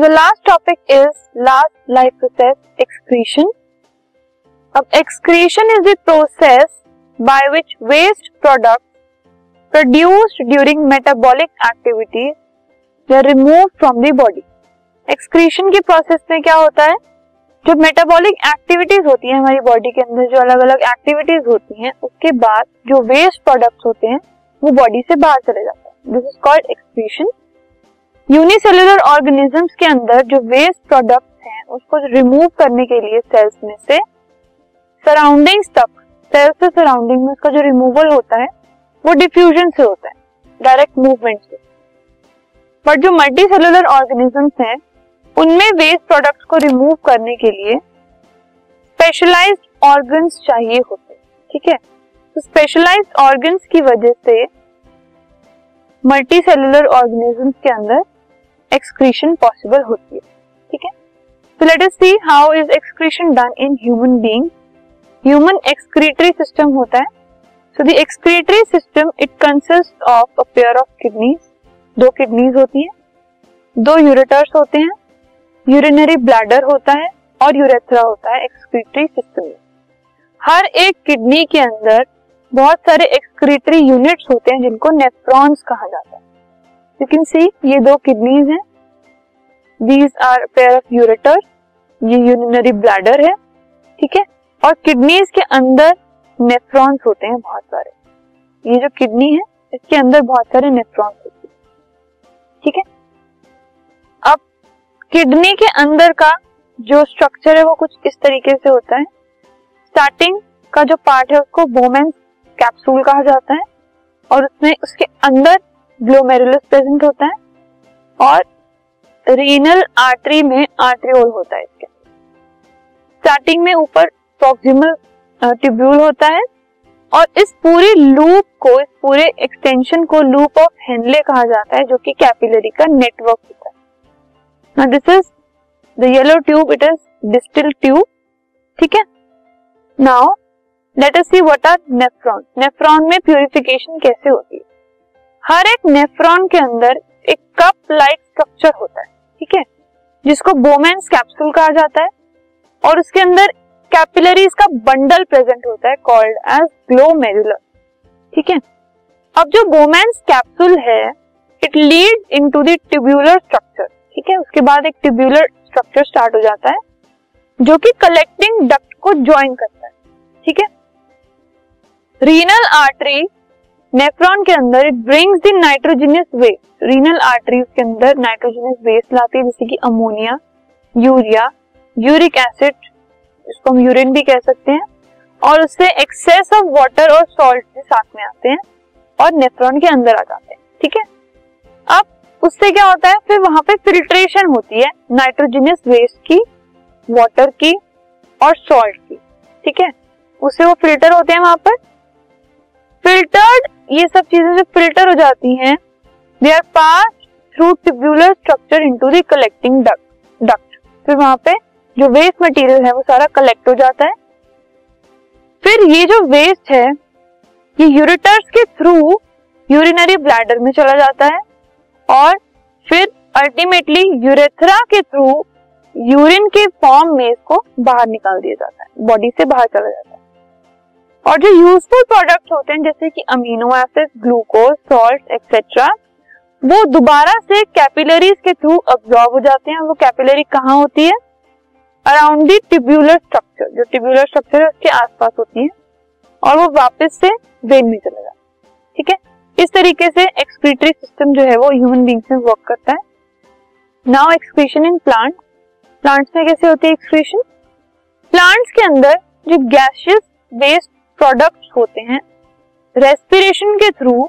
The last topic is last life process excretion अब excretion is the process by which waste product produced during metabolic activities remove from the body excretion की process में क्या होता है? जो metabolic activities होती है हमारी बॉडी के अंदर, जो अलग अलग एक्टिविटीज़ होती हैं, उसके बाद जो वेस्ट प्रोडक्ट्स होते हैं, वो बॉडी से बाहर चले जाते हैं। This is called excretion unicellular organisms के अंदर जो वेस्ट प्रोडक्ट्स हैं, उसको रिमूव करने के लिए सेल्स में से सराउंडिंग्स तक सेल्स से सराउंडिंग में उसका जो रिमूवल होता है, वो डिफ्यूजन से होता है डायरेक्ट मूवमेंट से। बट जो मल्टी सेलुलर ऑर्गेनिजम्स हैं, उनमें वेस्ट प्रोडक्ट्स को रिमूव करने के लिए स्पेशलाइज्ड ऑर्गन्स चाहिए होते हैं, ठीक है? तो स्पेशलाइज्ड ऑर्गन्स की वजह से मल्टी सेलुलर ऑर्गेनिजम्स के अंदर एक्सक्रीशन पॉसिबल होती है, ठीक है? तो let us see how is excretion done in human being human excretory system होता है। So the excretory system it consist of a pair of kidneys दो किडनीज होती हैं, दो यूरेटर्स होते हैं यूरिनरी ब्लैडर होता है और यूरेथ्रा होता है एक्सक्रीटरी सिस्टम में। हर एक किडनी के अंदर बहुत सारे एक्सक्रीटरी यूनिट्स होते हैं जिनको नेफ्रॉन्स कहा जाता है। यू कैन सी ये दो किडनीज हैं। These are pair of ureter ये यूरिनरी ब्लैडर है, ठीक है? और किडनीज के अंदर नेफ्रॉन्स होते हैं बहुत सारे। ये जो किडनी है, इसके अंदर बहुत सारे नेफ्रॉन्स होते हैं, ठीक है? अब किडनी के अंदर का जो स्ट्रक्चर है, वो कुछ इस तरीके से होता है। स्टार्टिंग का जो पार्ट है, उसको बोमेंस कैप्सूल कहा जाता है, और उसमें उसके अंदर ग्लोमेरुलस प्रेजेंट होता है और रीनल आर्टरी में आर्ट्रियोल होता है इसके। स्टार्टिंग में ऊपर प्रॉक्सिमल ट्यूब्यूल होता है और इस पूरे लूप को, इस पूरे एक्सटेंशन को लूप ऑफ़ हेनले कहा जाता है, जो कि कैपिलरी का नेटवर्क होता है। This is the yellow tube it is distal tube ठीक है? Now let us see what are nephron nephron में प्यूरिफिकेशन कैसे होती है? हर एक नेफ्रॉन के अंदर एक कप लाइक स्ट्रक्चर होता है, ठीक है? जिसको बोमेंस कैप्सूल कहा जाता है और उसके अंदर कैपिलरीज का बंडल प्रेजेंट होता है कॉल्ड एज ग्लोमेरुलर ठीक है? अब जो बोमेंस कैप्सूल है it lead in to tubular structure ठीक है? उसके बाद एक ट्यूब्यूलर स्ट्रक्चर स्टार्ट हो जाता है, जो कि कलेक्टिंग डक्ट को ज्वाइन करता है, ठीक है? रीनल आर्टरी नेफ्रॉन के अंदर it brings the nitrogenous waste renal arteries के अंदर नाइट्रोजनियस वेस्ट लाती है, जैसे कि अमोनिया यूरिया यूरिक एसिड इसको हम यूरिन भी कह सकते हैं, और उससे एक्सेस ऑफ़ वाटर और सॉल्ट भी साथ में आते हैं और नेफ्रॉन के अंदर आ जाते हैं, ठीक है? अब उससे क्या होता है, फिर वहाँ पे फिल्ट्रेशन होती है नाइट्रोजनियस वेस्ट की वाटर की और सॉल्ट की, ठीक है? उससे वो फ़िल्टर होते हैं वहाँ पर। फिल्टर्ड ये सब चीज़ें जो फ़िल्टर हो जाती हैं। They are pass through tubular structure into the collecting duct duct फिर वहाँ पे जो वेस्ट मटेरियल है, वो सारा कलेक्ट हो जाता है। फिर ये जो वेस्ट है, ये यूरिटर्स के थ्रू यूरिनरी ब्लैडर में चला जाता है और फिर अल्टीमेटली यूरेथ्रा के थ्रू यूरिन के फॉर्म में इसको बाहर निकाल दिया जाता है बॉडी से बाहर चला जाता है। और जो यूजफुल प्रोडक्ट होते हैं, जैसे कि amino acid glucose salt etcetera वो दोबारा से कैपिलरीज के थ्रू अब्जॉर्ब हो जाते हैं। वो कैपिलरी कहाँ होती है? अराउंड दी ट्यूब्यूलर स्ट्रक्चर जो ट्यूब्यूलर स्ट्रक्चर है, उसके आसपास होती है। और वो वापस से वेन में चला जाता है। ठीक है? इस तरीके से एक्सक्रीटरी सिस्टम जो है, वो ह्यूमन बींग्स में वर्क करता है। Now excretion in plant plants में कैसे होती है एक्सक्रीशन प्लांट्स के अंदर जो गैसियस वेस्ट प्रोडक्ट्स होते हैं, रेस्पिरेशन के थ्रू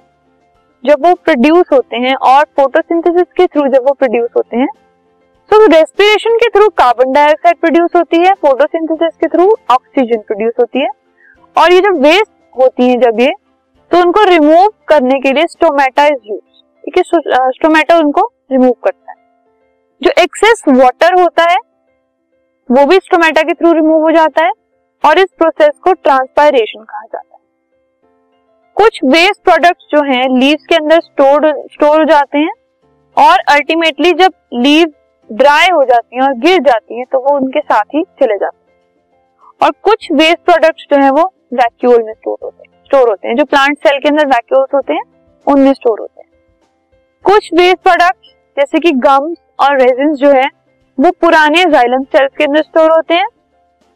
जब वो प्रोड्यूस होते हैं और फोटोसिंथेसिस के थ्रू जब वो प्रोड्यूस होते हैं तो रेस्पिरेशन के थ्रू कार्बन डाइऑक्साइड प्रोड्यूस होती है फोटोसिंथेसिस के थ्रू ऑक्सीजन प्रोड्यूस होती है और ये जो वेस्ट होती है जब ये तो उनको रिमूव करने के लिए स्टोमेटा इज़ यूज़ ठीक है स्टोमेटा उनको रिमूव करता है। जो एक्सेस वाटर होता है, वो भी स्टोमेटा के थ्रू रिमूव हो जाता है और इस प्रोसेस को ट्रांसपायरेशन कहा जाता है। कुछ वेस्ट प्रोडक्ट्स जो हैं लीव्स के अंदर स्टोर स्टोर हो जाते हैं और अल्टीमेटली जब लीव ड्राई हो जाती हैं और गिर जाती हैं तो वो उनके साथ ही चले जाते हैं। और कुछ वेस्ट प्रोडक्ट्स जो है, वो वैक्यूल में स्टोर होते हैं स्टोर होते हैं। जो प्लांट सेल के अंदर वैक्यूल्स होते हैं, उनमें स्टोर होते हैं। कुछ वेस्ट प्रोडक्ट्स जैसे कि गम्स और रेजिन जो है, वो पुराने जाइलम सेल्स के अंदर स्टोर होते हैं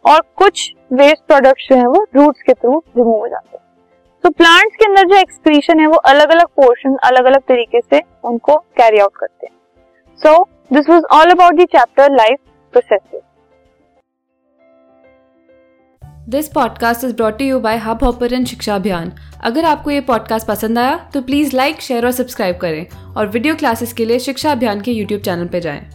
और कुछ वेस्ट प्रोडक्ट्स जो है वो रूट्स के थ्रू रिमूव हो जाते हैं। तो प्लांट्स के अंदर जो एक्सक्रीशन है वो अलग अलग पोर्शन अलग अलग तरीके से उनको कैरी आउट करते हैं। So this was all about the chapter life processes this podcast is brought you by Hubhopper and Shiksha Abhiyan अगर आपको ये पॉडकास्ट पसंद आया तो प्लीज़ लाइक शेयर और सब्सक्राइब करें। और वीडियो क्लासेस के लिए शिक्षा अभियान के यूट्यूब चैनल पर जाएँ।